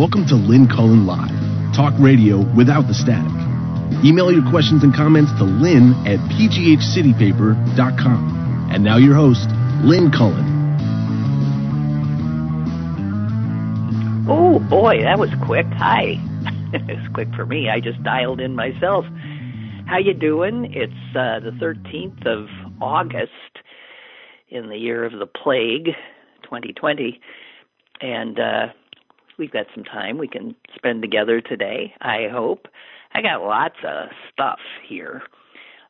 Welcome to Lynn Cullen Live, talk radio without the static. Email your questions and comments to lynn at pghcitypaper.com. And now your host, Lynn Cullen. Oh boy, that was quick. Hi. it was quick for me. I just dialed in myself. How you doing? It's uh, the 13th of August in the year of the plague, 2020, and uh, we've got some time we can spend together today. I hope. I got lots of stuff here,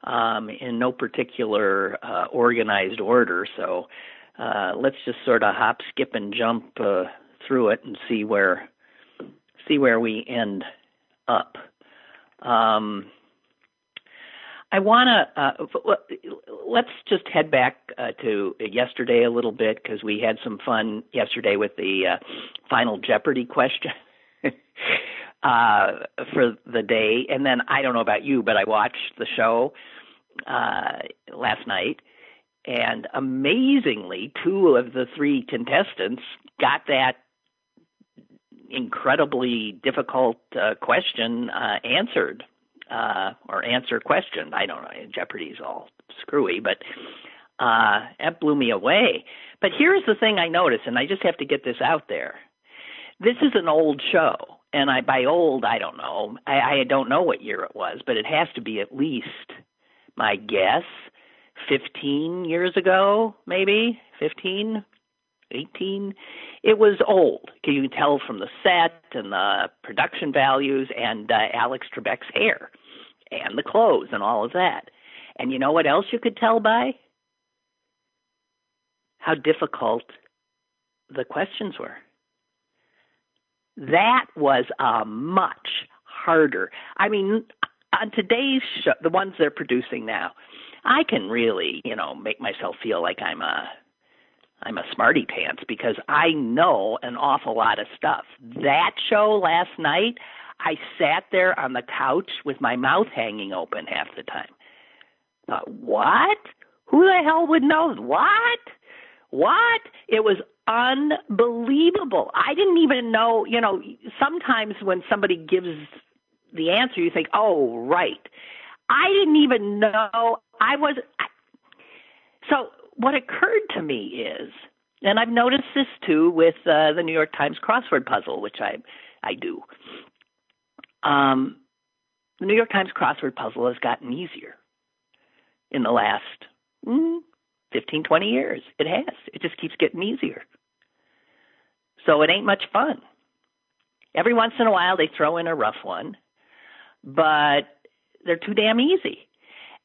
um, in no particular uh, organized order. So uh, let's just sort of hop, skip, and jump uh, through it and see where see where we end up. Um, I want to uh, let's just head back uh, to yesterday a little bit because we had some fun yesterday with the uh, final Jeopardy question uh, for the day, and then I don't know about you, but I watched the show uh, last night, and amazingly, two of the three contestants got that incredibly difficult uh, question uh, answered uh, or answer question. I don't know. Jeopardy's all screwy, but uh, that blew me away. But here's the thing I noticed, and I just have to get this out there. This is an old show, and I by old I don't know. I, I don't know what year it was, but it has to be at least my guess, 15 years ago, maybe 15, 18. It was old. Can you can tell from the set and the production values and uh, Alex Trebek's hair and the clothes and all of that. And you know what else you could tell by? How difficult the questions were. That was a much harder. I mean, on today's show, the ones they're producing now, I can really, you know, make myself feel like I'm a I'm a smarty pants because I know an awful lot of stuff. That show last night, I sat there on the couch with my mouth hanging open half the time. Uh, what? Who the hell would know? What? What? It was unbelievable. I didn't even know, you know, sometimes when somebody gives the answer, you think, oh, right. I didn't even know. I was. I, so what occurred to me is, and I've noticed this too with uh, the New York Times crossword puzzle, which I I do. Um, the New York Times crossword puzzle has gotten easier in the last mm, 15, 20 years. It has. It just keeps getting easier. So it ain't much fun. Every once in a while they throw in a rough one, but they're too damn easy.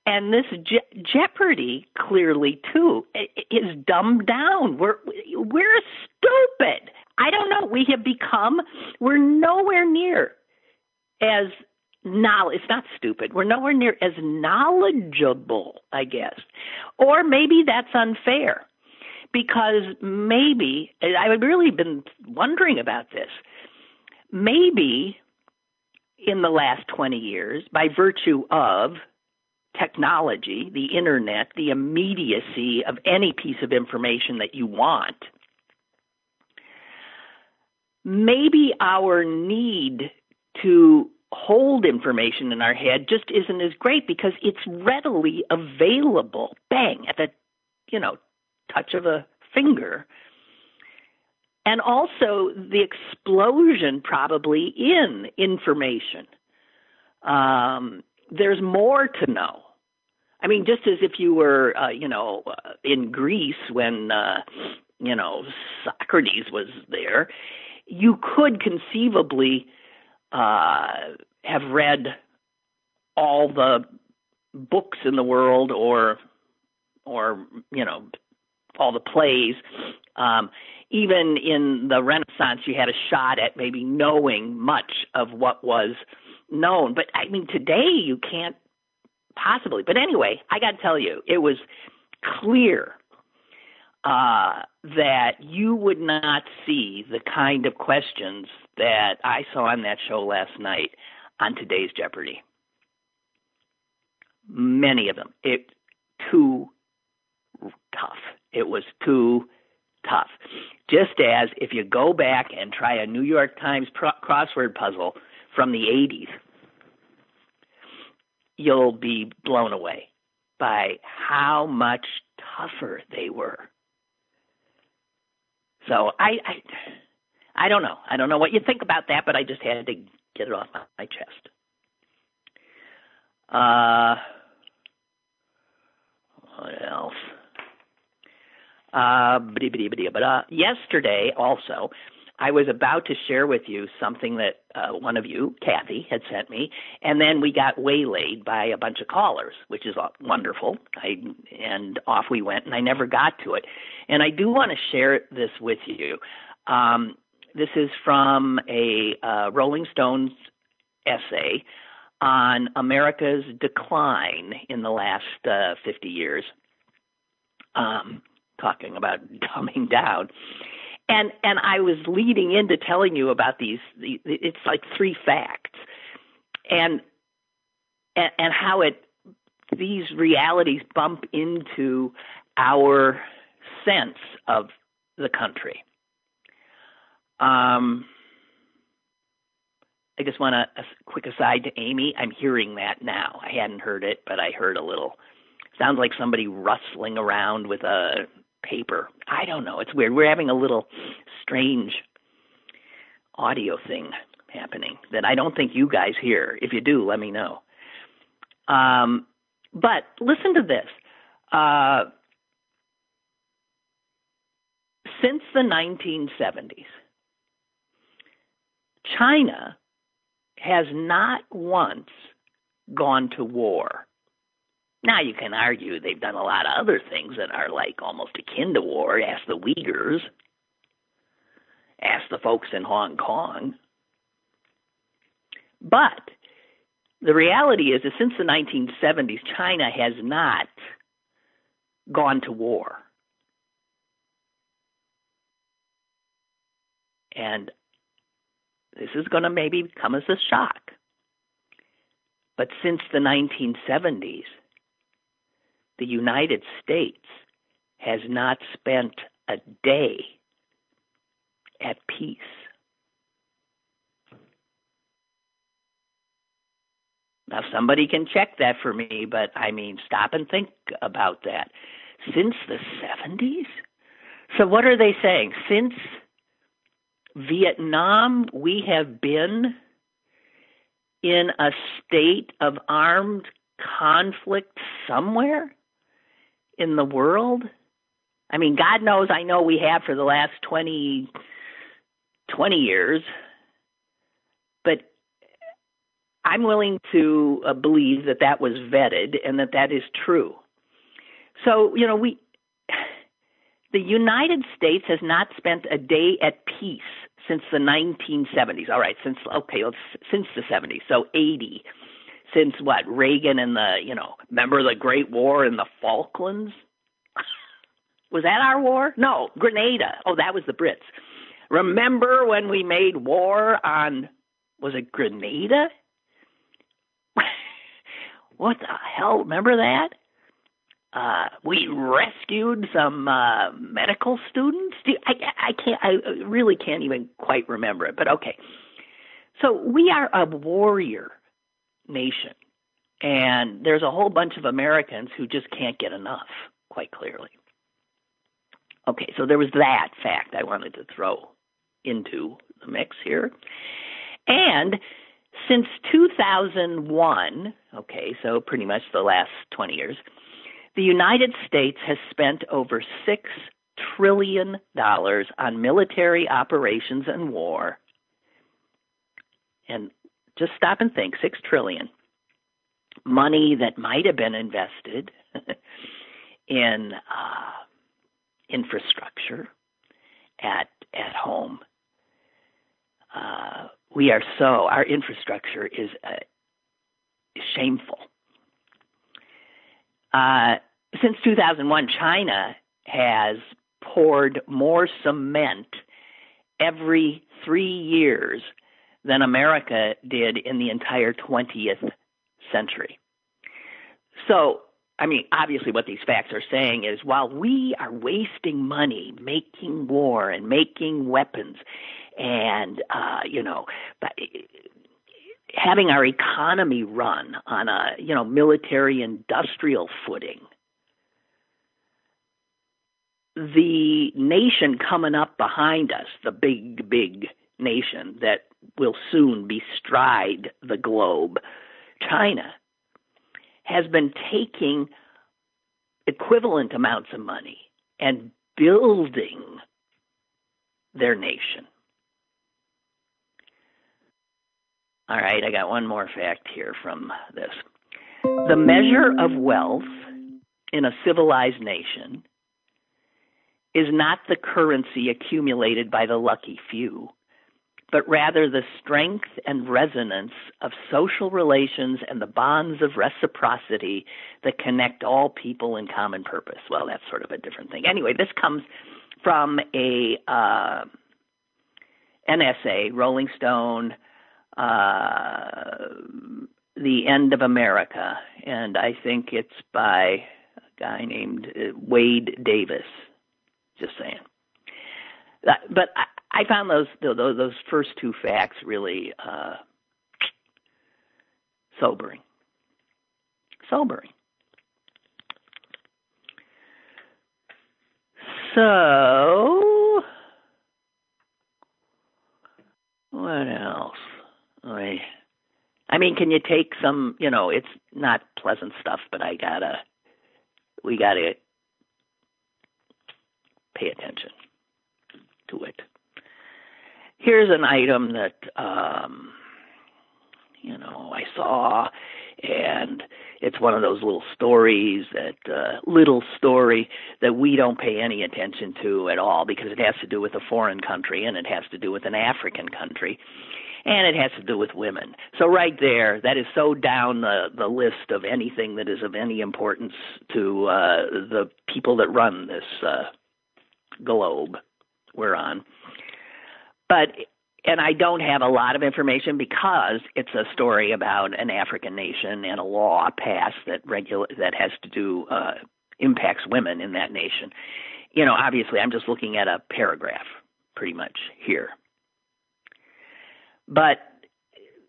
And this Je- Jeopardy clearly too is dumbed down. We're we're stupid. I don't know. We have become we're nowhere near as knowledge. It's not stupid. We're nowhere near as knowledgeable, I guess. Or maybe that's unfair because maybe I've really been wondering about this. Maybe in the last 20 years, by virtue of technology, the internet, the immediacy of any piece of information that you want, maybe our need to hold information in our head just isn't as great because it's readily available bang at the you know touch of a finger. And also the explosion probably in information. Um, there's more to know. I mean just as if you were uh, you know uh, in greece when uh, you know socrates was there you could conceivably uh, have read all the books in the world or or you know all the plays. Um, even in the renaissance you had a shot at maybe knowing much of what was known. But i mean today you can't possibly. But anyway i got to tell you it was clear uh, that you would not see the kind of questions that I saw on that show last night on today's Jeopardy. Many of them. It too tough. It was too tough. Just as if you go back and try a New York Times pro- crossword puzzle from the 80s, you'll be blown away by how much tougher they were. So I, I, I don't know. I don't know what you think about that, but I just had to get it off my chest. Uh, what else? Uh, uh, yesterday also, I was about to share with you something that uh, one of you, Kathy, had sent me, and then we got waylaid by a bunch of callers, which is wonderful. I and off we went, and I never got to it. And I do want to share this with you. Um, this is from a uh, Rolling Stones essay on America's decline in the last uh, 50 years, um, talking about dumbing down and and I was leading into telling you about these. It's like three facts, and and, and how it these realities bump into our sense of the country. Um, I just want a, a quick aside to Amy. I'm hearing that now. I hadn't heard it, but I heard a little. Sounds like somebody rustling around with a paper. I don't know. It's weird. We're having a little strange audio thing happening that I don't think you guys hear. If you do, let me know. Um, but listen to this. Uh, since the 1970s, China has not once gone to war now you can argue they've done a lot of other things that are like almost akin to war. Ask the Uyghurs. Ask the folks in Hong Kong. But the reality is that since the 1970s, China has not gone to war. And this is going to maybe come as a shock. But since the 1970s, the United States has not spent a day at peace. Now, somebody can check that for me, but I mean, stop and think about that. Since the 70s? So, what are they saying? Since Vietnam, we have been in a state of armed conflict somewhere? in the world? I mean, God knows I know we have for the last 20, 20 years, but I'm willing to uh, believe that that was vetted and that that is true. So, you know, we, the United States has not spent a day at peace since the 1970s. All right, since, okay, since the 70s, so 80 since what Reagan and the you know remember the Great War in the Falklands? was that our war? No, Grenada. Oh, that was the Brits. Remember when we made war on was it Grenada? what the hell? Remember that? Uh, we rescued some uh, medical students. I, I can't. I really can't even quite remember it. But okay. So we are a warrior nation. And there's a whole bunch of Americans who just can't get enough, quite clearly. Okay, so there was that fact I wanted to throw into the mix here. And since 2001, okay, so pretty much the last 20 years, the United States has spent over $6 trillion on military operations and war. And just stop and think 6 trillion. money that might have been invested in uh, infrastructure at at home uh, we are so our infrastructure is uh, shameful uh, since 2001 china has poured more cement every three years than America did in the entire 20th century. So I mean, obviously, what these facts are saying is while we are wasting money making war and making weapons, and uh, you know, having our economy run on a you know military industrial footing, the nation coming up behind us, the big big nation that will soon bestride the globe, China has been taking equivalent amounts of money and building their nation. All right, I got one more fact here from this. The measure of wealth in a civilized nation is not the currency accumulated by the lucky few, but rather the strength and resonance of social relations and the bonds of reciprocity that connect all people in common purpose. Well, that's sort of a different thing. Anyway, this comes from a uh, an essay, Rolling Stone, uh, The End of America, and I think it's by a guy named uh, Wade Davis. Just saying. But I, I found those those, those first two facts really uh, sobering. Sobering. So, what else? I, I mean, can you take some? You know, it's not pleasant stuff, but I gotta, we gotta pay attention to it here's an item that um, you know I saw, and it's one of those little stories that uh, little story that we don't pay any attention to at all because it has to do with a foreign country and it has to do with an African country. And it has to do with women. So right there, that is so down the the list of anything that is of any importance to uh, the people that run this uh, globe we're on but and I don't have a lot of information because it's a story about an African nation and a law passed that regula- that has to do uh, impacts women in that nation. You know, obviously, I'm just looking at a paragraph, pretty much here. But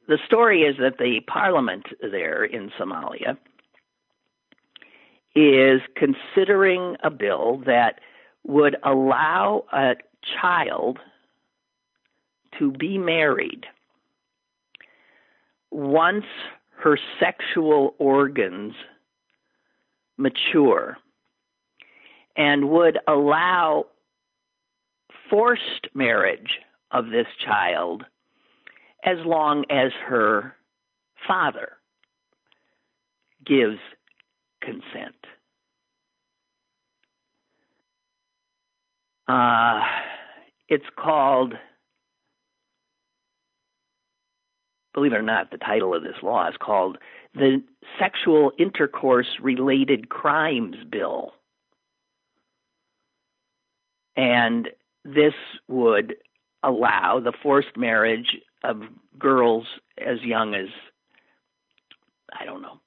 the story is that the parliament there in Somalia is considering a bill that would allow a child to be married once her sexual organs mature and would allow forced marriage of this child as long as her father gives consent. Uh, it's called believe it or not, the title of this law is called the Sexual Intercourse Related Crimes Bill. And this would allow the forced marriage of girls as young as, I don't know,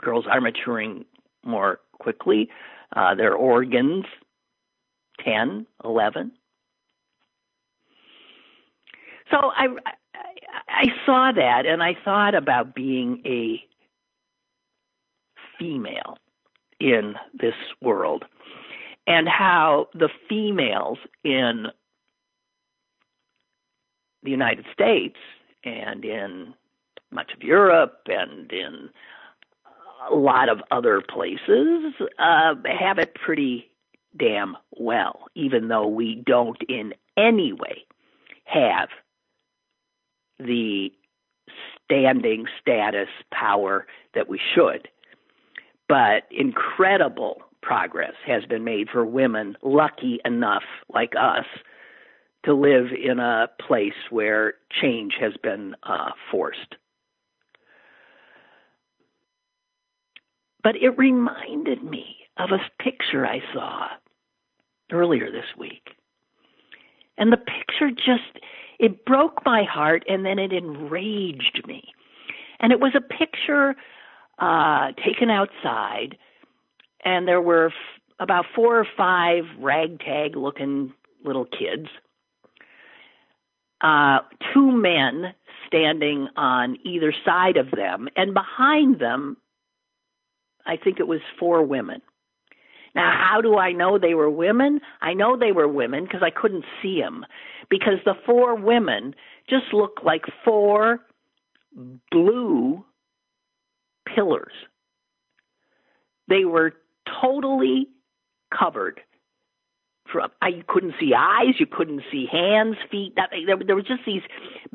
girls are maturing more quickly. Uh, their organs, 10, 11. So I, I saw that and I thought about being a female in this world and how the females in the United States and in much of Europe and in a lot of other places uh, have it pretty damn well, even though we don't in any way have the standing status power that we should. But incredible progress has been made for women lucky enough, like us, to live in a place where change has been uh, forced. But it reminded me of a picture I saw earlier this week. And the picture just it broke my heart and then it enraged me. And it was a picture uh, taken outside, and there were f- about four or five ragtag looking little kids. Uh, two men standing on either side of them, and behind them, I think it was four women. Now, how do I know they were women? I know they were women because I couldn't see them. Because the four women just looked like four blue pillars. They were totally covered. I couldn't see eyes, you couldn't see hands, feet. There, there were just these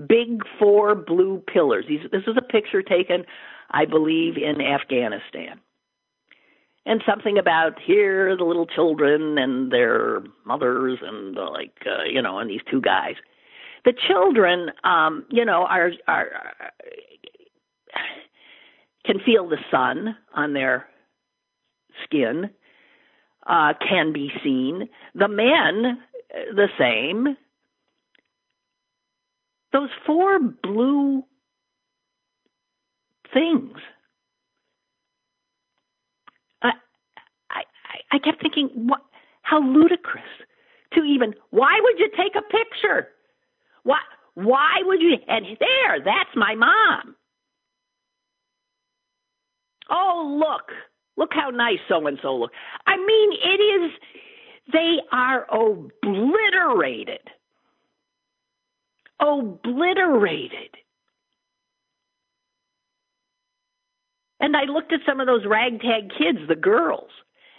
big four blue pillars. These, this was a picture taken, I believe, in Afghanistan and something about here the little children and their mothers and uh, like uh, you know and these two guys the children um you know are are can feel the sun on their skin uh can be seen the men uh, the same those four blue things I, I, I kept thinking, what? How ludicrous to even. Why would you take a picture? Why? Why would you? And there, that's my mom. Oh, look, look how nice so and so look. I mean, it is. They are obliterated. Obliterated. And I looked at some of those ragtag kids, the girls.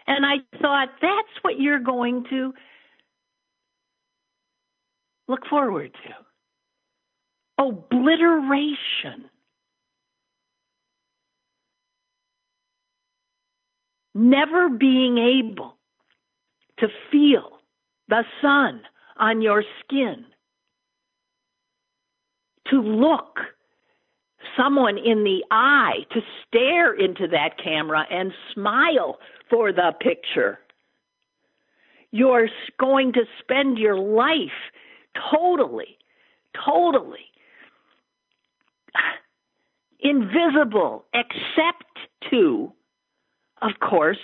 And I thought, that's what you're going to look forward to obliteration. Never being able to feel the sun on your skin, to look someone in the eye, to stare into that camera and smile for the picture. You're going to spend your life totally, totally invisible, except to, of course,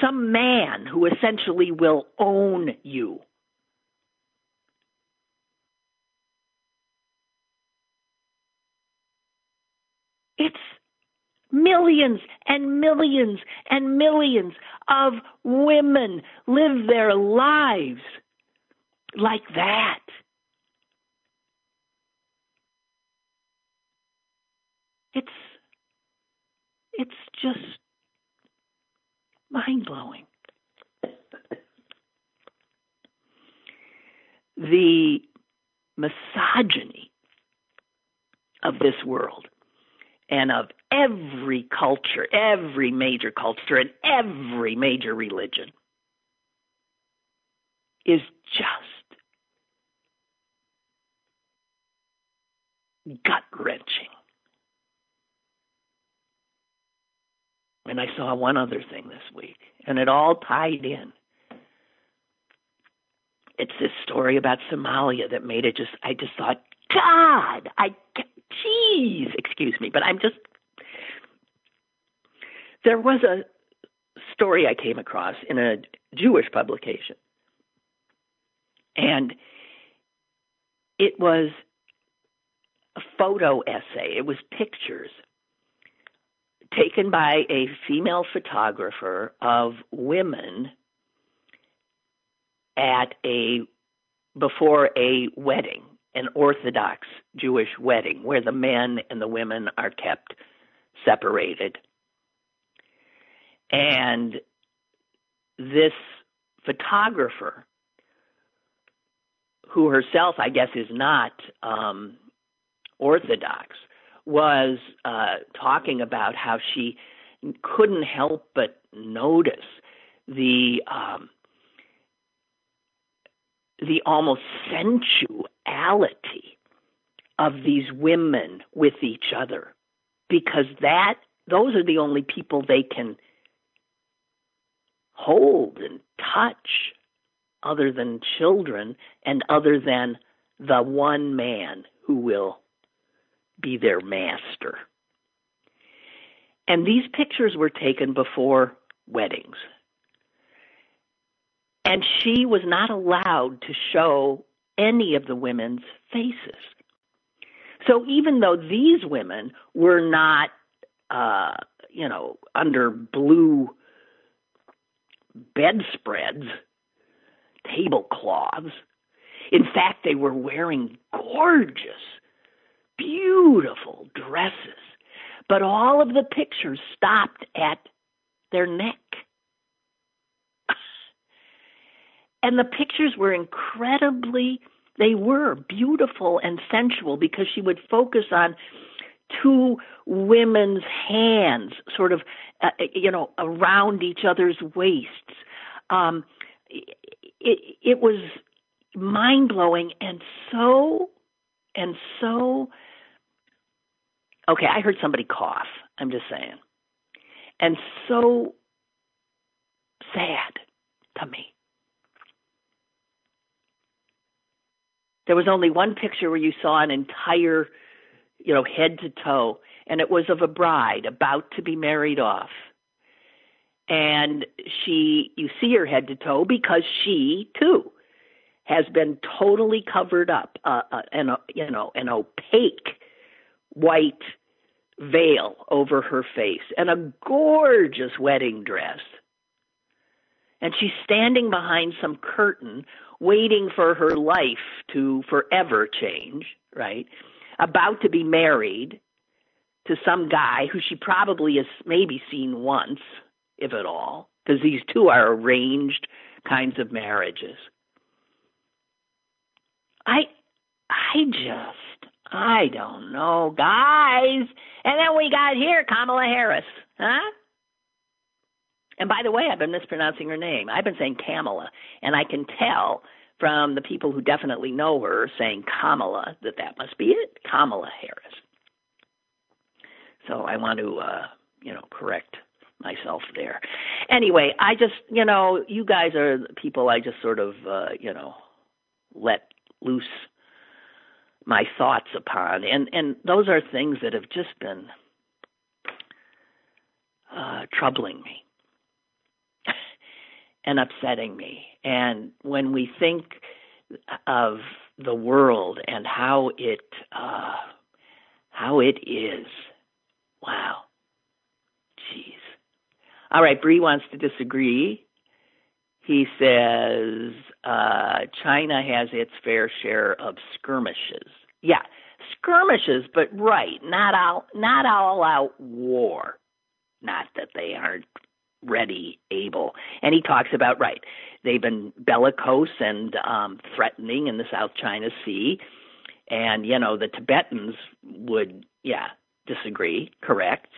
some man who essentially will own you. It's millions and millions and millions of women live their lives like that. It's it's just mind blowing. The misogyny of this world and of every culture, every major culture, and every major religion is just gut wrenching. And I saw one other thing this week, and it all tied in. It's this story about Somalia that made it just, I just thought, God, I Jeez, excuse me, but I'm just. There was a story I came across in a Jewish publication, and it was a photo essay. It was pictures taken by a female photographer of women at a before a wedding an Orthodox Jewish wedding where the men and the women are kept separated. And this photographer, who herself, I guess, is not um, Orthodox, was uh, talking about how she couldn't help but notice the um, the almost sensuality of these women with each other. Because that those are the only people they can hold and touch other than children and other than the one man who will be their master. And these pictures were taken before weddings. And she was not allowed to show any of the women's faces. So even though these women were not, uh, you know, under blue bedspreads, tablecloths, in fact, they were wearing gorgeous, beautiful dresses. But all of the pictures stopped at their neck. And the pictures were incredibly, they were beautiful and sensual because she would focus on two women's hands sort of, uh, you know, around each other's waists. Um, it, it was mind blowing and so, and so, okay, I heard somebody cough. I'm just saying. And so sad to me. There was only one picture where you saw an entire, you know, head to toe, and it was of a bride about to be married off. And she, you see her head to toe because she too has been totally covered up, uh, uh, an, you know, an opaque white veil over her face and a gorgeous wedding dress. And she's standing behind some curtain waiting for her life to forever change, right? About to be married to some guy who she probably has maybe seen once, if at all, because these two are arranged kinds of marriages. I I just I don't know, guys. And then we got here Kamala Harris, huh? And by the way, I've been mispronouncing her name. I've been saying Kamala, and I can tell from the people who definitely know her saying Kamala that that must be it, Kamala Harris. So I want to, uh, you know, correct myself there. Anyway, I just, you know, you guys are the people I just sort of, uh, you know, let loose my thoughts upon, and and those are things that have just been uh, troubling me and upsetting me. And when we think of the world and how it uh, how it is, wow, jeez. All right, Bree wants to disagree. He says uh, China has its fair share of skirmishes. Yeah, skirmishes, but right, not all not all out war. Not that they aren't ready, able. And he talks about, right, they've been bellicose and um, threatening in the South China Sea. And, you know, the Tibetans would, yeah, disagree, correct.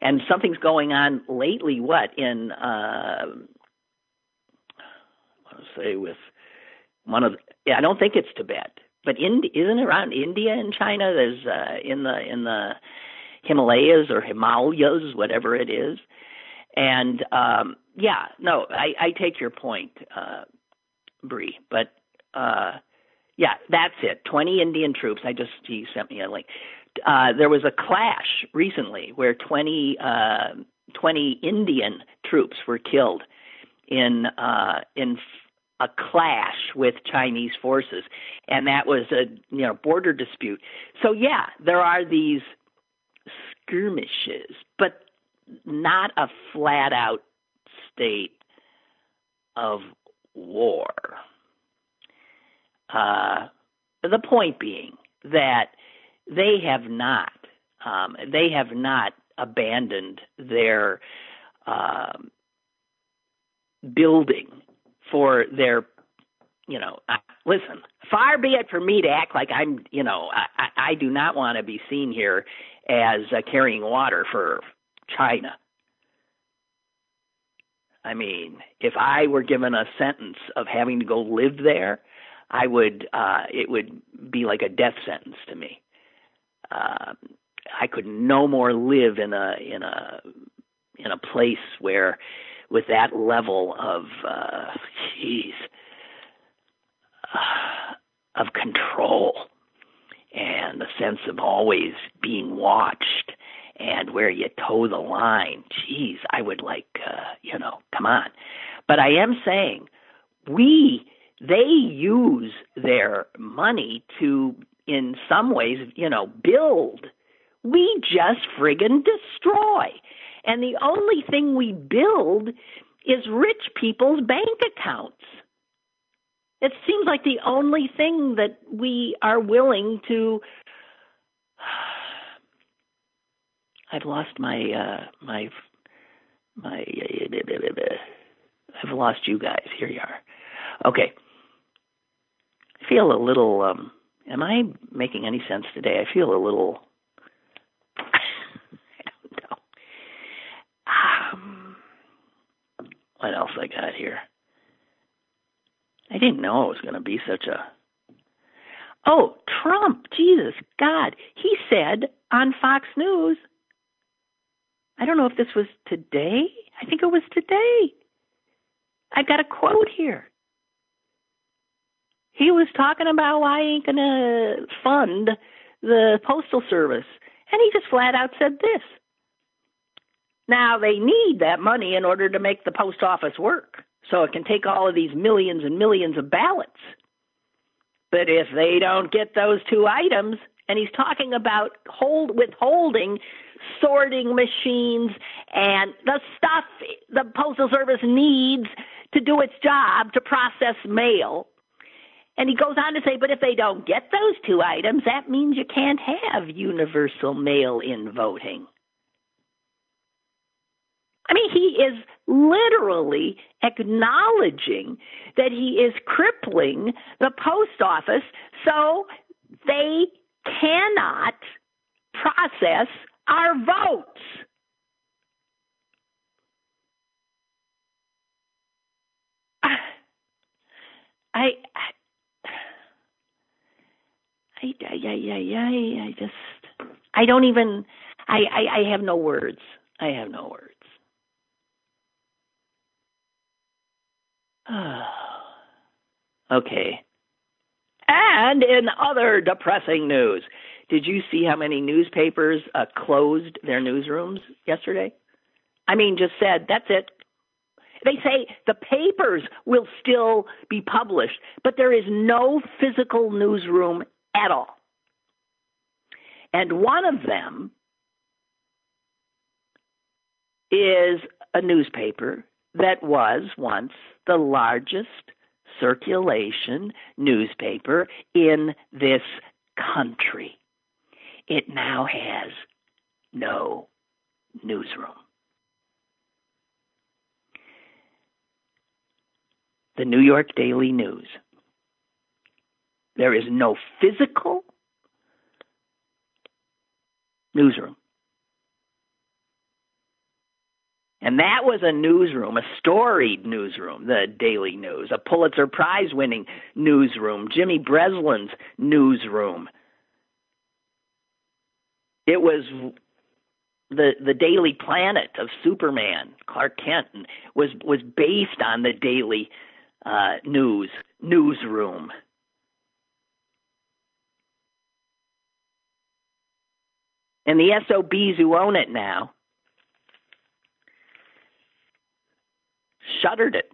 And something's going on lately, what, in, uh, say, with one of, the, yeah, I don't think it's Tibet, but in, isn't it around India and China? There's uh, in the in the Himalayas or Himalayas, whatever it is. And um, yeah, no, I, I take your point, uh, Bree. But uh, yeah, that's it. Twenty Indian troops. I just he sent me a link. Uh, there was a clash recently where 20, uh, 20 Indian troops were killed in uh, in a clash with Chinese forces, and that was a you know border dispute. So yeah, there are these skirmishes, but not a flat out state of war. Uh, the point being that they have not um, they have not abandoned their um, building for their you know uh, listen far be it for me to act like i'm you know i i do not want to be seen here as uh, carrying water for China. I mean, if I were given a sentence of having to go live there, I would uh it would be like a death sentence to me. Uh, I could no more live in a in a in a place where with that level of uh jeez uh, of control and a sense of always being watched and where you toe the line. Geez, I would like, uh, you know, come on. But I am saying we, they use their money to, in some ways, you know, build. We just friggin' destroy. And the only thing we build is rich people's bank accounts. It seems like the only thing that we are willing to. I've lost my uh, my my. I've lost you guys. Here you are. Okay. I feel a little. Um, am I making any sense today? I feel a little. I don't know. Um, what else I got here? I didn't know it was going to be such a. Oh, Trump, Jesus, God. He said on Fox News, I don't know if this was today. I think it was today. I got a quote here. He was talking about why he ain't going to fund the Postal Service. And he just flat out said this. Now, they need that money in order to make the post office work so it can take all of these millions and millions of ballots. But if they don't get those two items, and he's talking about hold withholding sorting machines and the stuff the postal service needs to do its job to process mail. And he goes on to say, but if they don't get those two items, that means you can't have universal mail in voting. I mean, he is literally acknowledging that he is crippling the post office so they cannot process our votes. I, I, I, I, I, just, I don't even, I, I, I have no words. I have no words. okay. And in other depressing news, did you see how many newspapers uh, closed their newsrooms yesterday? I mean, just said, that's it. They say the papers will still be published, but there is no physical newsroom at all. And one of them is a newspaper that was once the largest circulation newspaper in this country. It now has no newsroom. The New York Daily News. There is no physical newsroom. And that was a newsroom, a storied newsroom, the Daily News, a Pulitzer Prize winning newsroom, Jimmy Breslin's newsroom. It was the the Daily Planet of Superman, Clark Kent, was was based on the Daily uh, News newsroom. And the SOBs who own it now shuttered it,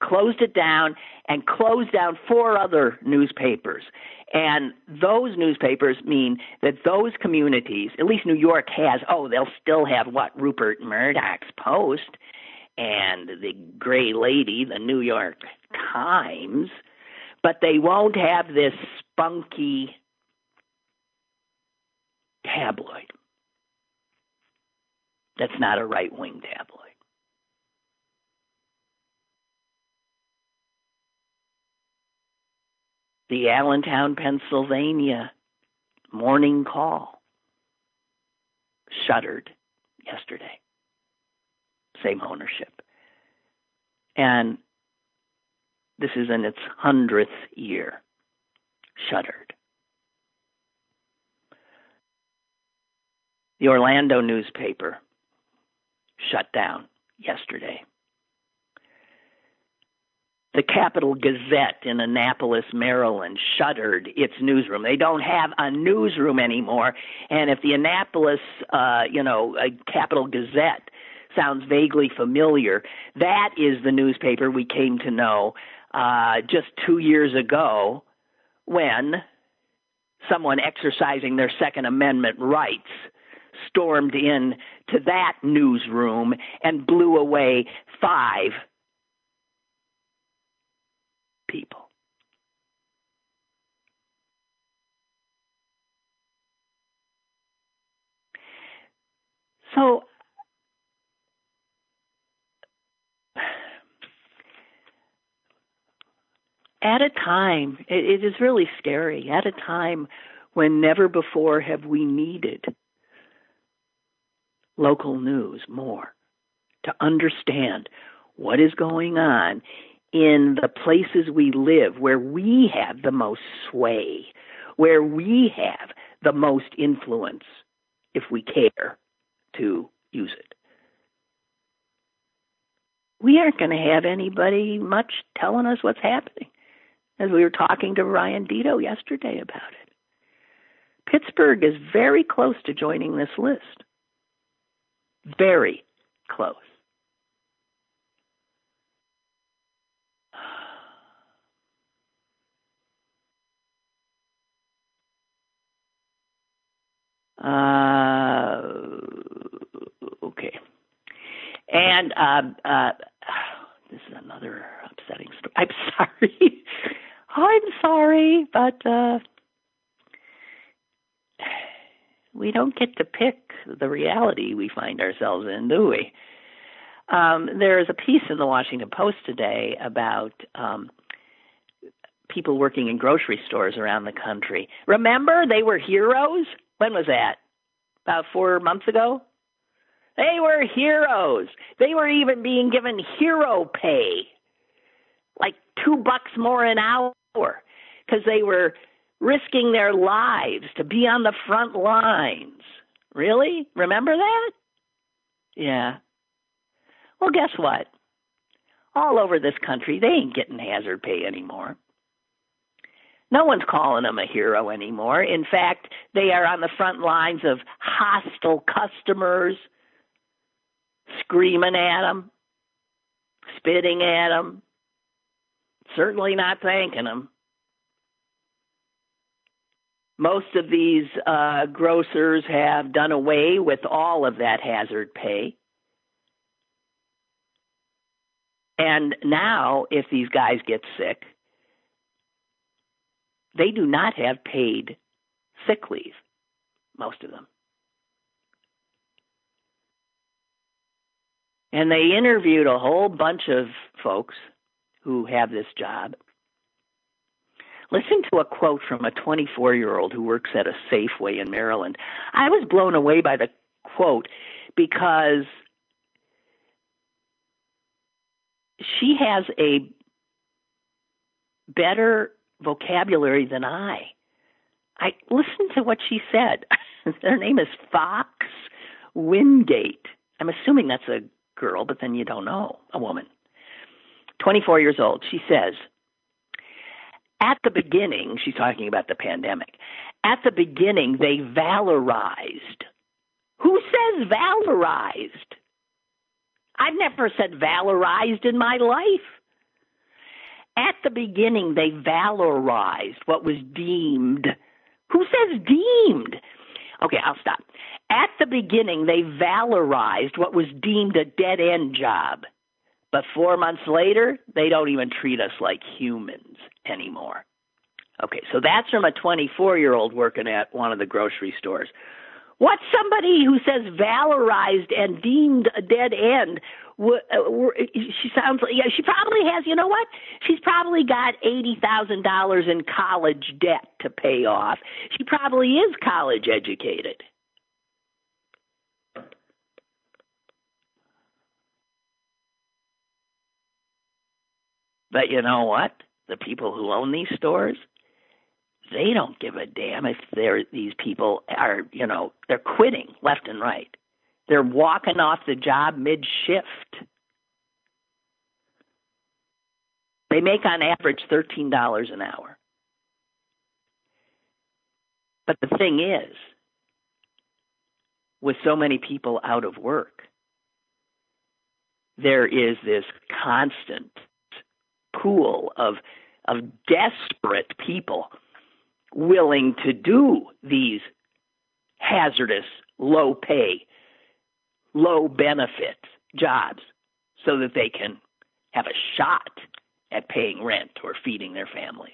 closed it down, and closed down four other newspapers. And those newspapers mean that those communities, at least New York has, oh, they'll still have what? Rupert Murdoch's Post and the Gray Lady, the New York Times, but they won't have this spunky tabloid. That's not a right wing tabloid. The Allentown, Pennsylvania morning call shuttered yesterday. Same ownership. And this is in its hundredth year, shuttered. The Orlando newspaper shut down yesterday. The Capital Gazette in Annapolis, Maryland, shuttered its newsroom. They don't have a newsroom anymore. And if the Annapolis, uh, you know, uh, Capital Gazette sounds vaguely familiar, that is the newspaper we came to know uh, just two years ago when someone exercising their Second Amendment rights stormed in to that newsroom and blew away five people. So, at a time, it, it is really scary, at a time when never before have we needed local news more to understand what is going on in the places we live where we have the most sway, where we have the most influence if we care to use it. We aren't going to have anybody much telling us what's happening, as we were talking to Ryan Deto yesterday about it. Pittsburgh is very close to joining this list. Very close. Uh, okay. And uh, uh, this is another upsetting story. I'm sorry. I'm sorry, but uh, we don't get to pick the reality we find ourselves in, do we? Um, there is a piece in the Washington Post today about um, people working in grocery stores around the country. Remember, they were heroes when was that? About four months ago? They were heroes. They were even being given hero pay, like two bucks more an hour, because they were risking their lives to be on the front lines. Really? Remember that? Yeah. Well, guess what? All over this country, they ain't getting hazard pay anymore. No one's calling them a hero anymore. In fact, they are on the front lines of hostile customers, screaming at them, spitting at them, certainly not thanking them. Most of these uh, grocers have done away with all of that hazard pay. And now, if these guys get sick, they do not have paid sick leave, most of them. And they interviewed a whole bunch of folks who have this job. Listen to a quote from a 24 year old who works at a Safeway in Maryland. I was blown away by the quote because she has a better vocabulary than I. I listened to what she said. Her name is Fox Wingate. I'm assuming that's a girl, but then you don't know, a woman. 24 years old. She says, at the beginning, she's talking about the pandemic. At the beginning, they valorized. Who says valorized? I've never said valorized in my life. The beginning, they valorized what was deemed. Who says deemed? Okay, I'll stop. At the beginning, they valorized what was deemed a dead end job. But four months later, they don't even treat us like humans anymore. Okay, so that's from a 24 year old working at one of the grocery stores. What's somebody who says valorized and deemed a dead end Uh, she sounds like yeah, she probably has. You know what? She's probably got eighty thousand dollars in college debt to pay off. She probably is college educated. But you know what? The people who own these stores, they don't give a damn if they're these people are, you know, they're quitting left and right. They're walking off the job mid shift. They make on average $13 an hour. But the thing is, with so many people out of work, there is this constant pool of of desperate people willing to do these hazardous, low pay, low benefit jobs so that they can have a shot at paying rent or feeding their families.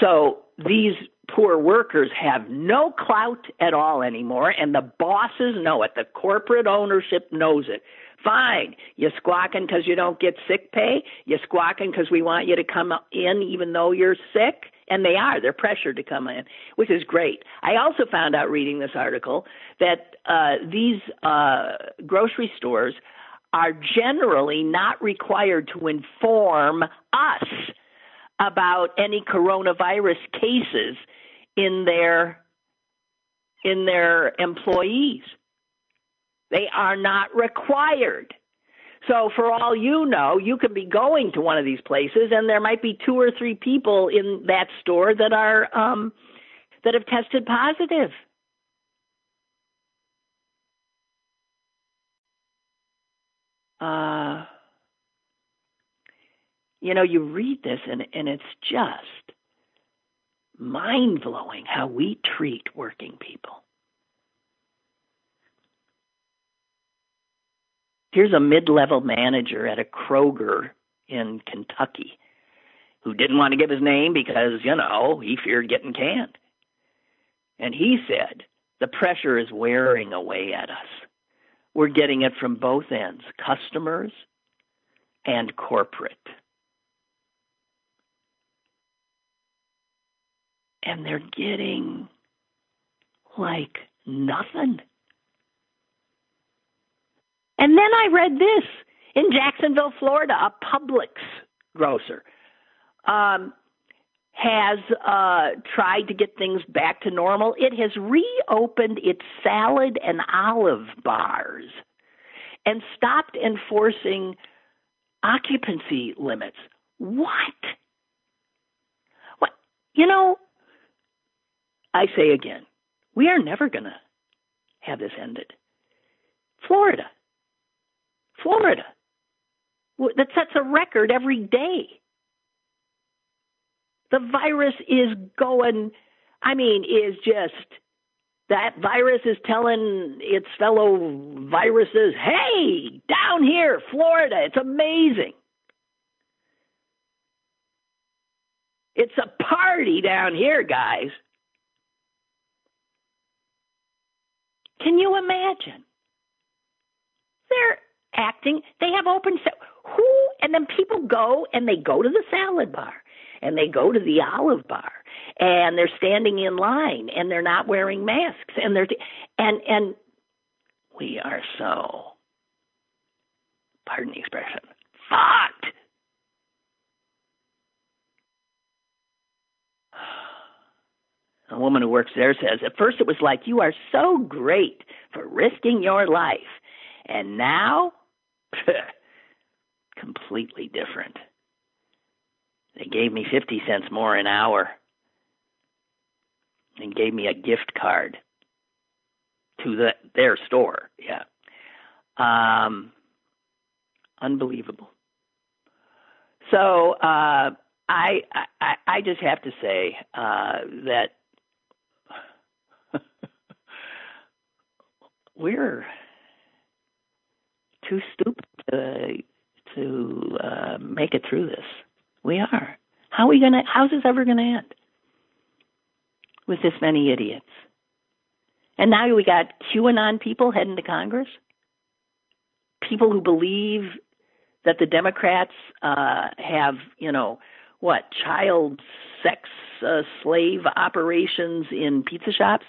So these poor workers have no clout at all anymore, and the bosses know it. The corporate ownership knows it. Fine, you're squawking because you don't get sick pay. You're squawking because we want you to come in even though you're sick. And they are. They're pressured to come in, which is great. I also found out reading this article that uh, these uh, grocery stores are generally not required to inform us about any coronavirus cases in their in their employees. They are not required. So for all you know, you could be going to one of these places and there might be two or three people in that store that are um that have tested positive. Uh you know, you read this and and it's just mind blowing how we treat working people. Here's a mid level manager at a Kroger in Kentucky who didn't want to give his name because, you know, he feared getting canned. And he said, the pressure is wearing away at us. We're getting it from both ends customers and corporate. and they're getting like nothing. And then I read this in Jacksonville, Florida, a Publix grocer um, has uh, tried to get things back to normal. It has reopened its salad and olive bars and stopped enforcing occupancy limits. What? What? You know, I say again, we are never going to have this ended. Florida. Florida. That sets a record every day. The virus is going, I mean, is just, that virus is telling its fellow viruses, hey, down here, Florida, it's amazing. It's a party down here, guys. Can you imagine? They're acting, they have open, who, and then people go and they go to the salad bar and they go to the olive bar and they're standing in line and they're not wearing masks and they're, and, and we are so, pardon the expression, fucked. a woman who works there says, at first it was like, you are so great for risking your life. And now, completely different. They gave me 50 cents more an hour and gave me a gift card to the, their store. Yeah. Um, unbelievable. So, uh, I, I I just have to say uh, that we're too stupid to to uh, make it through this. We are. How are we gonna? How's this ever gonna end with this many idiots? And now we got QAnon people heading to Congress. People who believe that the Democrats uh, have, you know, what child sex uh, slave operations in pizza shops.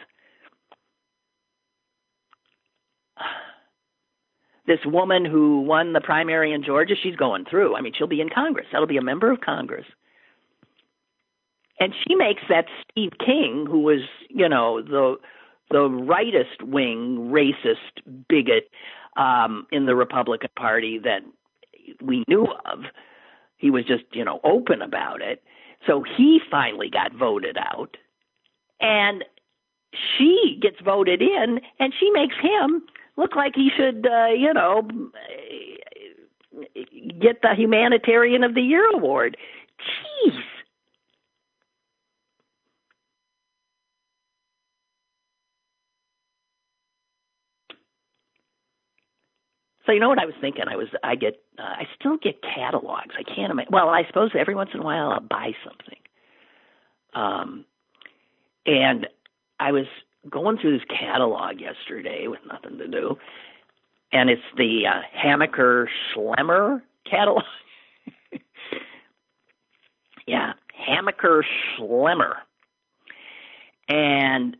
This woman who won the primary in Georgia, she's going through. I mean, she'll be in Congress. That'll be a member of Congress. And she makes that Steve King, who was, you know, the the rightist wing racist bigot um, in the Republican Party that we knew of, he was just, you know, open about it. So he finally got voted out. And she gets voted in and she makes him look like he should, uh, you know, get the Humanitarian of the Year award. Jeez. So you know what I was thinking? I was I get uh, I still get catalogs. I can't imagine. Well, I suppose every once in a while I'll buy something. Um, and I was going through this catalog yesterday with nothing to do, and it's the uh, Hammacher Schlemmer catalog. yeah, Hammacher Schlemmer. And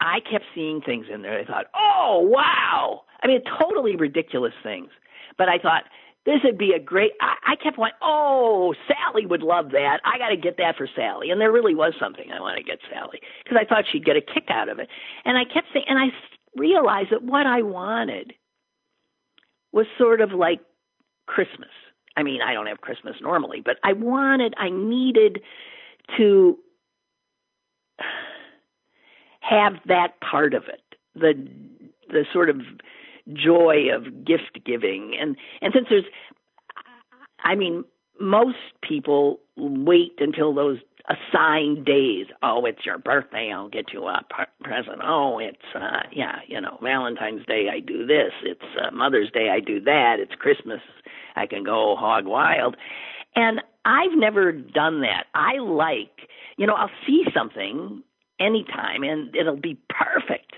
I kept seeing things in there. I thought, oh, wow. I mean, totally ridiculous things. But I thought, this would be a great. I, I kept going, oh, Sally would love that. I got to get that for Sally. And there really was something I wanted to get Sally because I thought she'd get a kick out of it. And I kept saying, and I realized that what I wanted was sort of like Christmas. I mean, I don't have Christmas normally, but I wanted, I needed to have that part of it, the the sort of joy of gift giving, and and since there's, I mean, most people wait until those assigned days. Oh, it's your birthday. I'll get you a present. Oh, it's uh yeah, you know, Valentine's Day I do this. It's uh, Mother's Day I do that. It's Christmas I can go hog wild. And I've never done that. I like, you know, I'll see something anytime and it'll be perfect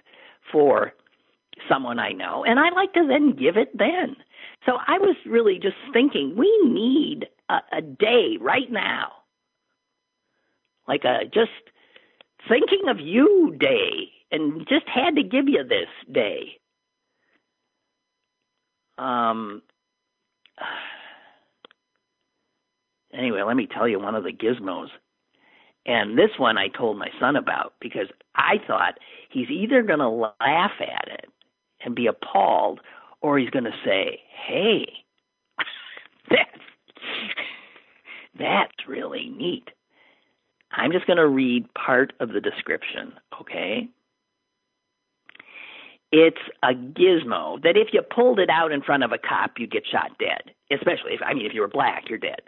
for someone I know and I like to then give it then. So I was really just thinking we need a, a day right now like a just thinking of you day and just had to give you this day. Um anyway, let me tell you one of the gizmos. And this one I told my son about because I thought he's either going to laugh at it and be appalled or he's going to say, "Hey, that's that's really neat." I'm just going to read part of the description, okay? It's a gizmo that if you pulled it out in front of a cop, you'd get shot dead. Especially if, I mean, if you were black, you're dead.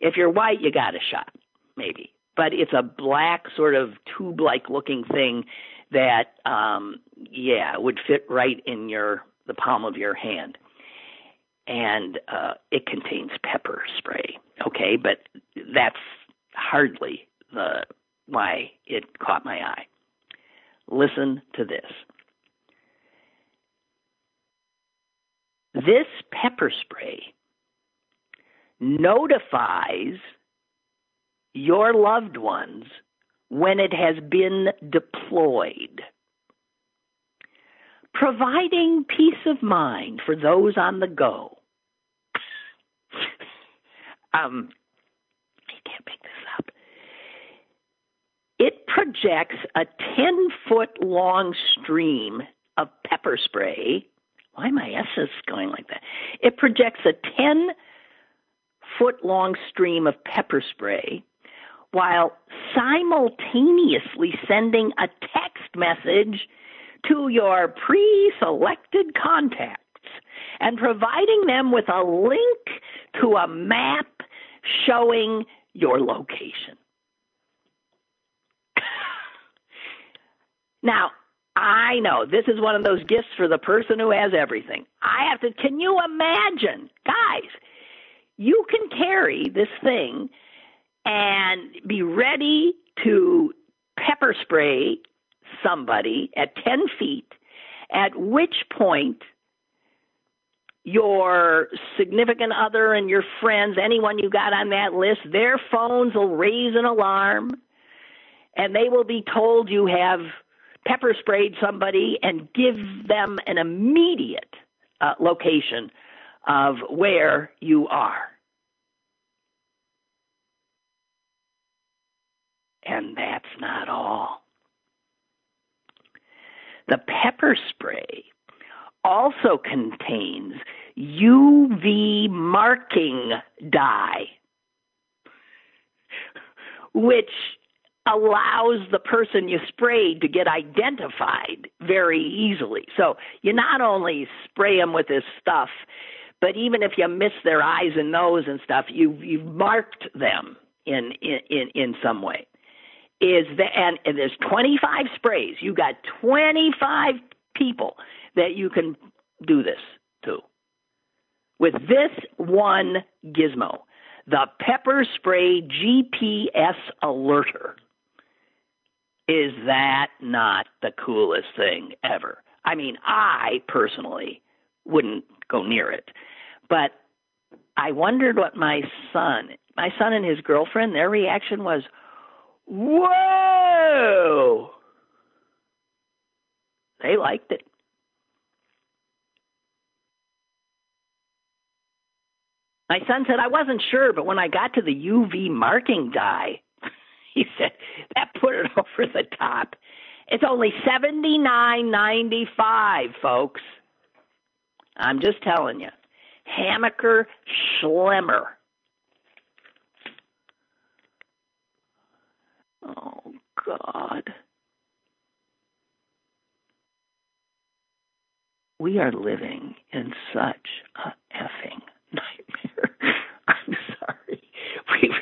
If you're white, you got a shot, maybe. But it's a black, sort of tube like looking thing that, um, yeah, would fit right in your the palm of your hand. And uh, it contains pepper spray, okay? But that's hardly the why it caught my eye. Listen to this. This pepper spray notifies your loved ones when it has been deployed, providing peace of mind for those on the go. um, I can't make this up. It projects a 10 foot long stream of pepper spray. Why my S is going like that? It projects a 10 foot long stream of pepper spray while simultaneously sending a text message to your pre selected contacts and providing them with a link to a map showing your location. now, I know this is one of those gifts for the person who has everything. I have to, can you imagine? Guys, you can carry this thing and be ready to pepper spray somebody at 10 feet, at which point your significant other and your friends, anyone you got on that list, their phones will raise an alarm and they will be told you have pepper sprayed somebody and give them an immediate uh, location of where you are. And that's not all. The pepper spray also contains UV marking dye, which allows the person you sprayed to get identified very easily. So you not only spray them with this stuff, but even if you miss their eyes and nose and stuff, you've you've marked them in in in some way. Is that, and, and there's 25 sprays. You got 25 people that you can do this to with this one gizmo, the pepper spray GPS alerter. Is that not the coolest thing ever? I mean, I personally wouldn't go near it. But I wondered what my son, my son and his girlfriend, their reaction was, Whoa! They liked it. My son said, I wasn't sure, but when I got to the UV marking dye, he said, that put it over the top. It's only seventy nine ninety five, folks. I'm just telling you. Hammacher Schlemmer. Oh, God. We are living in such a effing nightmare. I'm sorry. We,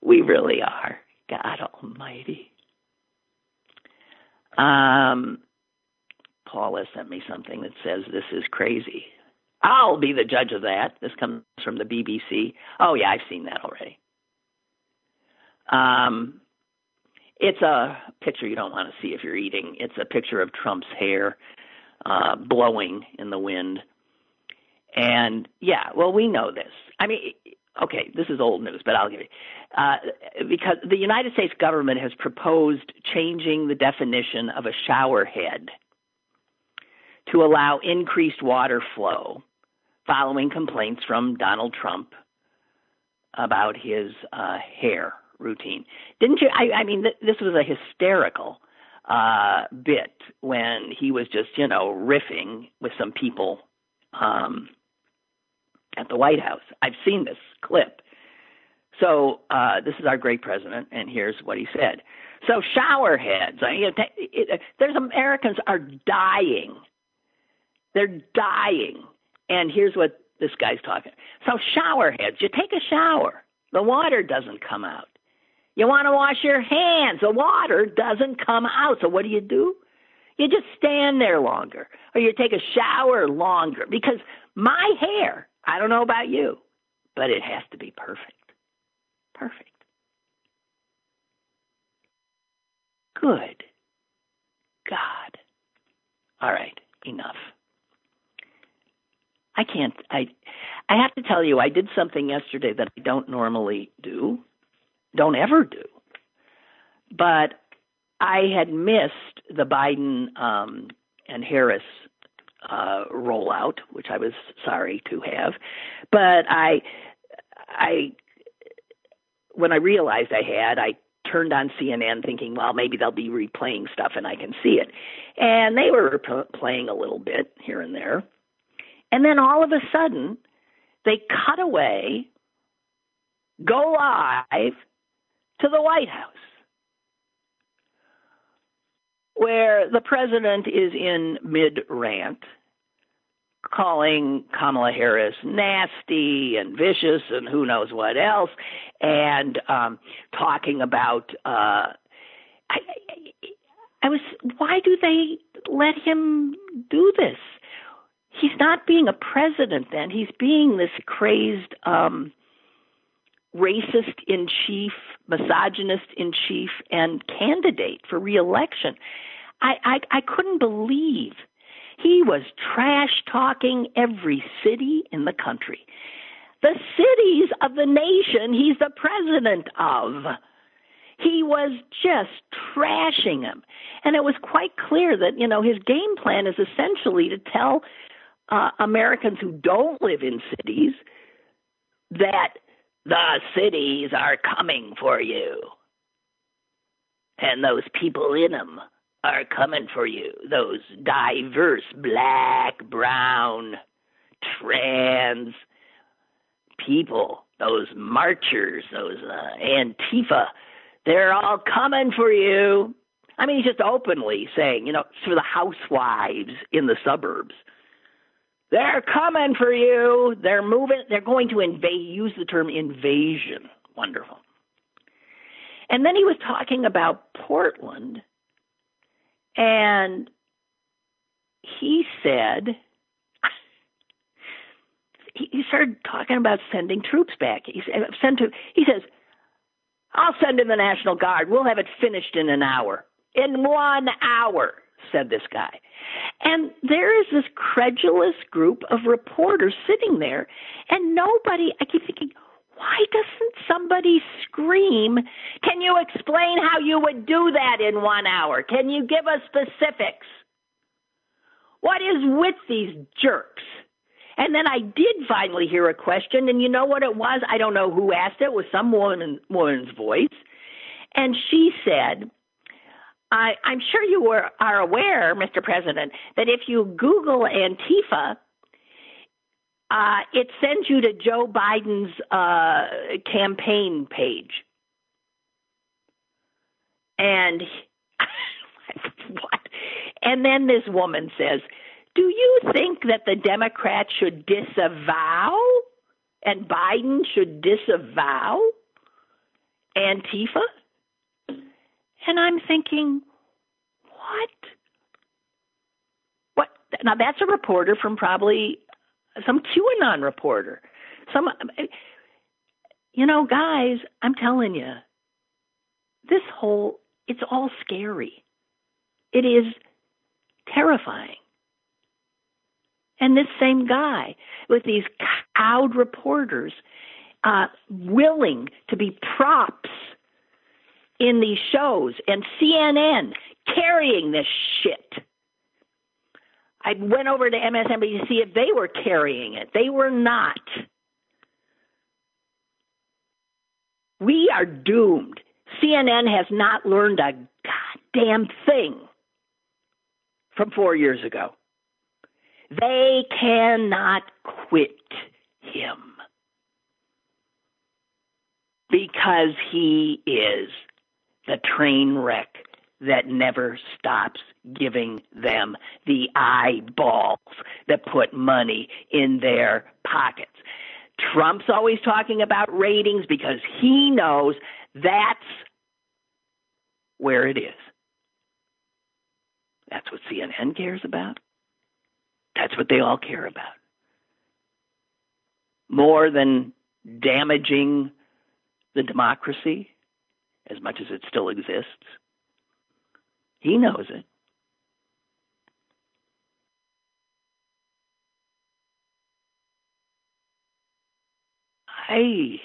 we really are. God Almighty. Um, Paula sent me something that says this is crazy. I'll be the judge of that. This comes from the BBC. Oh yeah, I've seen that already. Um, it's a picture you don't want to see if you're eating. It's a picture of Trump's hair uh, blowing in the wind. And yeah, well, we know this. I mean, okay, this is old news, but I'll give you uh, because the United States government has proposed changing the definition of a shower head to allow increased water flow following complaints from Donald Trump about his uh, hair routine. Didn't you? I, I mean, th- this was a hysterical uh, bit when he was just, you know, riffing with some people um, at the White House. I've seen this clip. So uh, this is our great president, and here's what he said. So shower heads. I it, it, there's Americans are dying. They're dying. And here's what this guy's talking. So shower heads. You take a shower. The water doesn't come out. You want to wash your hands. The water doesn't come out. So what do you do? You just stand there longer, or you take a shower longer. Because my hair, I don't know about you, but it has to be perfect. Perfect. Good God. All right, enough. I can't I I have to tell you I did something yesterday that I don't normally do. Don't ever do. But I had missed the Biden um and Harris uh rollout, which I was sorry to have. But I I when I realized I had, I turned on CNN thinking, well, maybe they'll be replaying stuff and I can see it. And they were playing a little bit here and there. And then all of a sudden, they cut away, go live to the White House, where the president is in mid rant calling Kamala Harris nasty and vicious and who knows what else, and um, talking about. Uh, I, I was. Why do they let him do this? He's not being a president. Then he's being this crazed. Um, racist in chief, misogynist in chief, and candidate for reelection. I, I I couldn't believe he was trash talking every city in the country. The cities of the nation he's the president of. He was just trashing them. And it was quite clear that, you know, his game plan is essentially to tell uh, Americans who don't live in cities that the cities are coming for you. And those people in them are coming for you. Those diverse black, brown, trans people, those marchers, those uh, Antifa, they're all coming for you. I mean, he's just openly saying, you know, for the housewives in the suburbs, they're coming for you. They're moving. They're going to invade. Use the term invasion. Wonderful. And then he was talking about Portland, and he said he started talking about sending troops back. He said, "Send to." He says, "I'll send in the National Guard. We'll have it finished in an hour." In one hour, said this guy. And there is this credulous group of reporters sitting there, and nobody, I keep thinking, why doesn't somebody scream, Can you explain how you would do that in one hour? Can you give us specifics? What is with these jerks? And then I did finally hear a question, and you know what it was? I don't know who asked it. It was some woman, woman's voice. And she said, I, I'm sure you were, are aware, Mr. President, that if you Google Antifa, uh, it sends you to Joe Biden's uh, campaign page. And what? And then this woman says, Do you think that the Democrats should disavow and Biden should disavow Antifa? And I'm thinking, what? What? Now that's a reporter from probably some QAnon reporter. Some, you know, guys, I'm telling you, this whole, it's all scary. It is terrifying. And this same guy with these cowed reporters uh, willing to be props in these shows and CNN carrying this shit. I went over to MSNBC to see if they were carrying it. They were not. We are doomed. CNN has not learned a goddamn thing from four years ago. They cannot quit him because he is the train wreck that never stops giving them the eyeballs that put money in their pockets. Trump's always talking about ratings because he knows that's where it is. That's what CNN cares about. That's what they all care about. More than damaging the democracy, as much as it still exists. He knows it. Hey,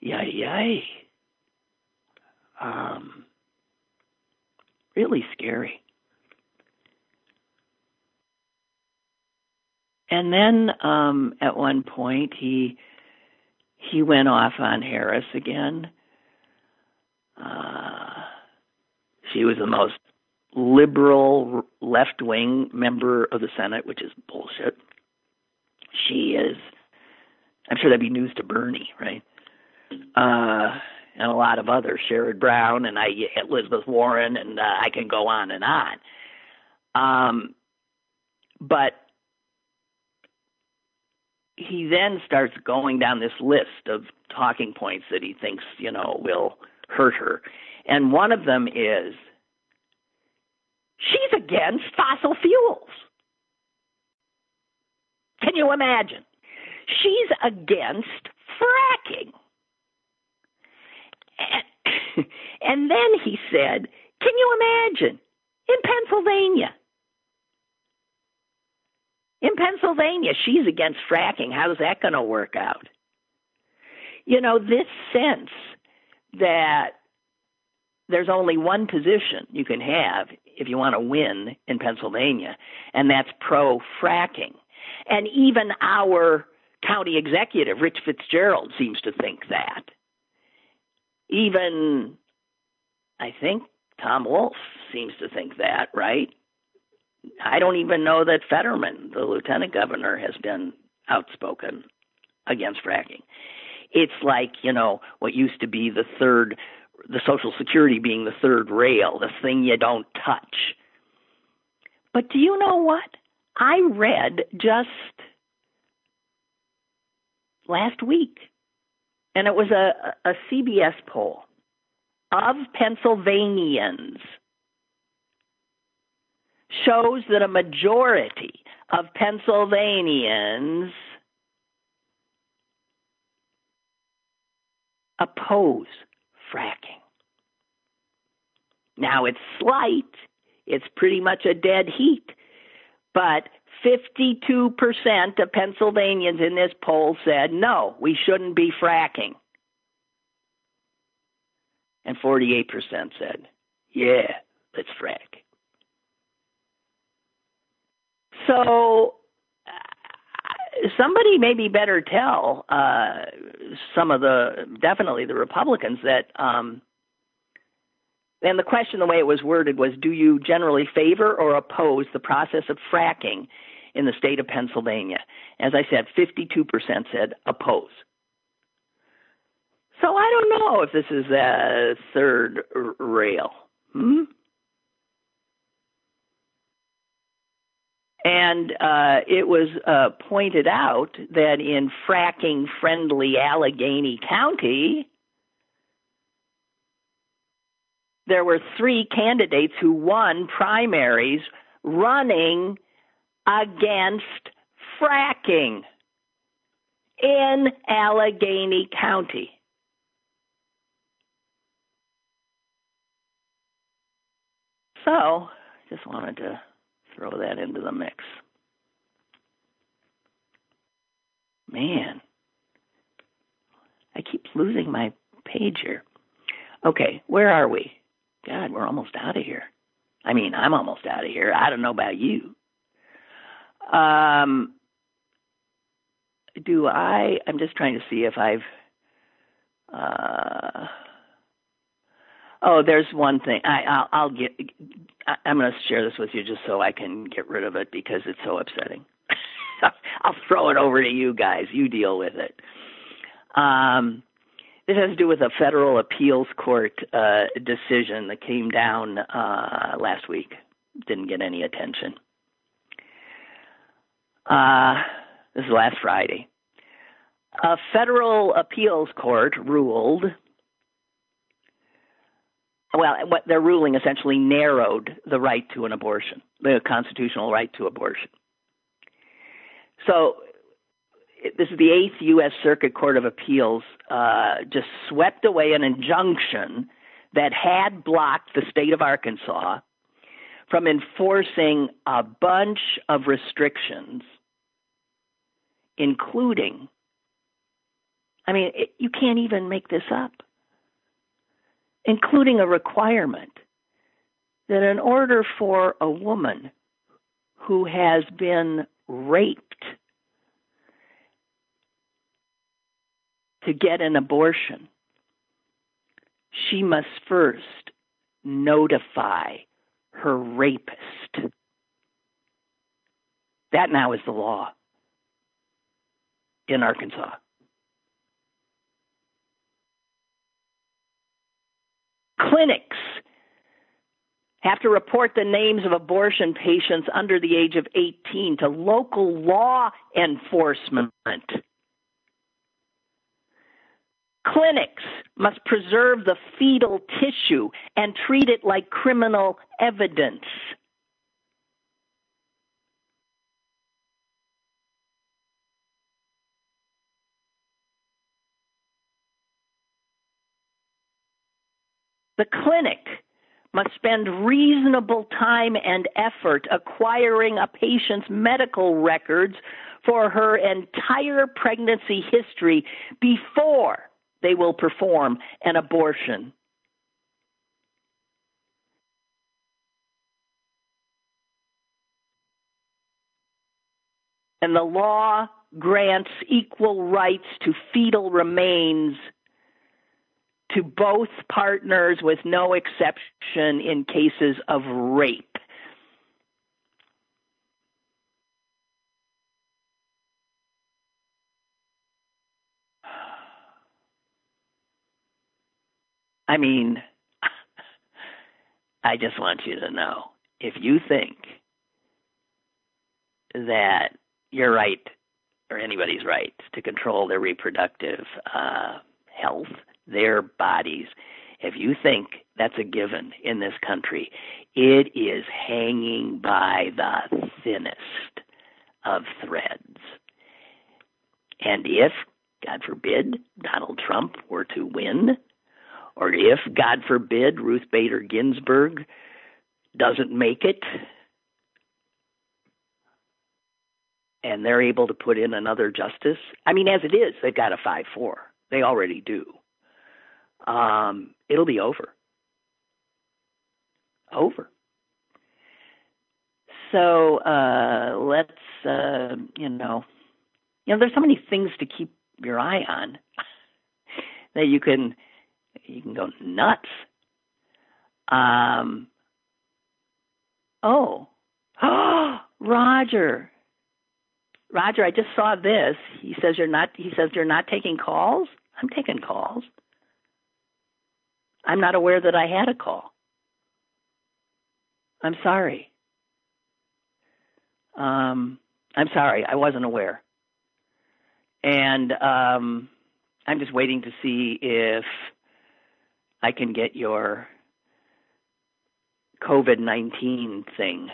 yay, yay. Um, really scary. And then um, at one point he he went off on Harris again uh, she was the most liberal left wing member of the Senate, which is bullshit. She is, I'm sure that'd be news to Bernie, right? Uh, and a lot of others, Sherrod Brown and I, Elizabeth Warren, and uh, I can go on and on. Um, but he then starts going down this list of talking points that he thinks, you know, will hurt her. And one of them is she's against fossil fuels. Can you imagine? She's against fracking. And, then he said, Can you imagine? In Pennsylvania. In Pennsylvania, she's against fracking. How's that going to work out? You know, this sense that there's only one position you can have if you want to win in Pennsylvania, and that's pro fracking. And even our county executive, Rich Fitzgerald, seems to think that. Even, I think, Tom Wolf seems to think that, right? I don't even know that Fetterman, the lieutenant governor, has been outspoken against fracking. It's like, you know, what used to be the third, the Social Security being the third rail, the thing you don't touch. But do you know what? I read just last week, and it was a, a CBS poll of Pennsylvanians shows that a majority of Pennsylvanians oppose fracking. Now it's slight, it's pretty much a dead heat, but 52% of Pennsylvanians in this poll said no, we shouldn't be fracking. And 48% said, yeah, let's frack. So uh, somebody maybe better tell uh, some of the definitely the Republicans that. Um, and the question, the way it was worded, was: Do you generally favor or oppose the process of fracking in the state of Pennsylvania? As I said, 52% said oppose. So I don't know if this is a third rail. Hmm? And uh, it was uh, pointed out that in fracking friendly Allegheny County, there were three candidates who won primaries running against fracking in Allegheny County. So, just wanted to throw that into the mix. Man, I keep losing my page here. Okay, where are we? God, we're almost out of here. I mean, I'm almost out of here. I don't know about you. Um, do I? I'm just trying to see if I've. Uh, oh, there's one thing. I, I'll, I'll get. I, I'm going to share this with you just so I can get rid of it because it's so upsetting. I'll throw it over to you guys. You deal with it. Um, this has to do with a federal appeals court uh, decision that came down uh, last week. Didn't get any attention. Uh, this is last Friday. A federal appeals court ruled well, what their ruling essentially narrowed the right to an abortion, the constitutional right to abortion. So, this is the eighth U.S. Circuit Court of Appeals uh, just swept away an injunction that had blocked the state of Arkansas from enforcing a bunch of restrictions, including, I mean, it, you can't even make this up including a requirement that in order for a woman who has been raped to get an abortion, she must first notify her rapist. That now is the law in Arkansas. Clinics have to report the names of abortion patients under the age of 18 to local law enforcement. Clinics must preserve the fetal tissue and treat it like criminal evidence. The clinic must spend reasonable time and effort acquiring a patient's medical records for her entire pregnancy history before they will perform an abortion. And the law grants equal rights to fetal remains to both partners with no exception in cases of rape. I mean, I just want you to know if you think that you're right or anybody's right to control their reproductive uh, health, their bodies, if you think that's a given in this country, it is hanging by the thinnest of threads. And if, God forbid, Donald Trump were to win, or if, God forbid, Ruth Bader Ginsburg doesn't make it, and they're able to put in another justice. I mean, as it is, they've got a 5 4. They already do. Um, it'll be over. Over. So uh, let's, uh, you know, you know, there's so many things to keep your eye on that you can you can go nuts. Um. Oh, Roger. Roger, I just saw this. He says you're not. He says you're not taking calls. I'm taking calls. I'm not aware that I had a call. I'm sorry. Um, I'm sorry. I wasn't aware. And um, I'm just waiting to see if I can get your COVID 19 thing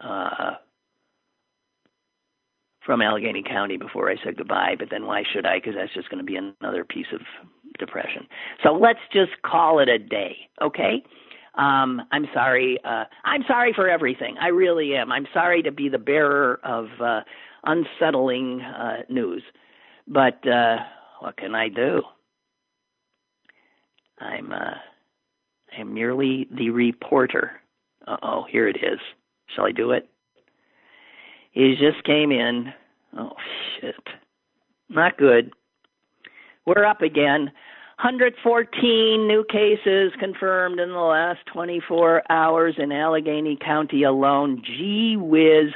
uh, from Allegheny County before I said goodbye, but then why should I? Because that's just going to be another piece of depression. So let's just call it a day, okay? Um, I'm sorry. Uh, I'm sorry for everything. I really am. I'm sorry to be the bearer of uh, unsettling uh, news, but uh, what can I do? I'm uh, I'm merely the reporter. Uh oh, here it is. Shall I do it? He just came in. Oh shit. Not good. We're up again. 114 new cases confirmed in the last 24 hours in Allegheny County alone. Gee whiz.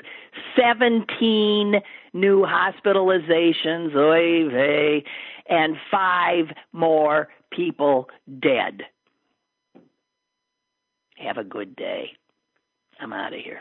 17 new hospitalizations, oy vey, and five more people dead. Have a good day. I'm out of here.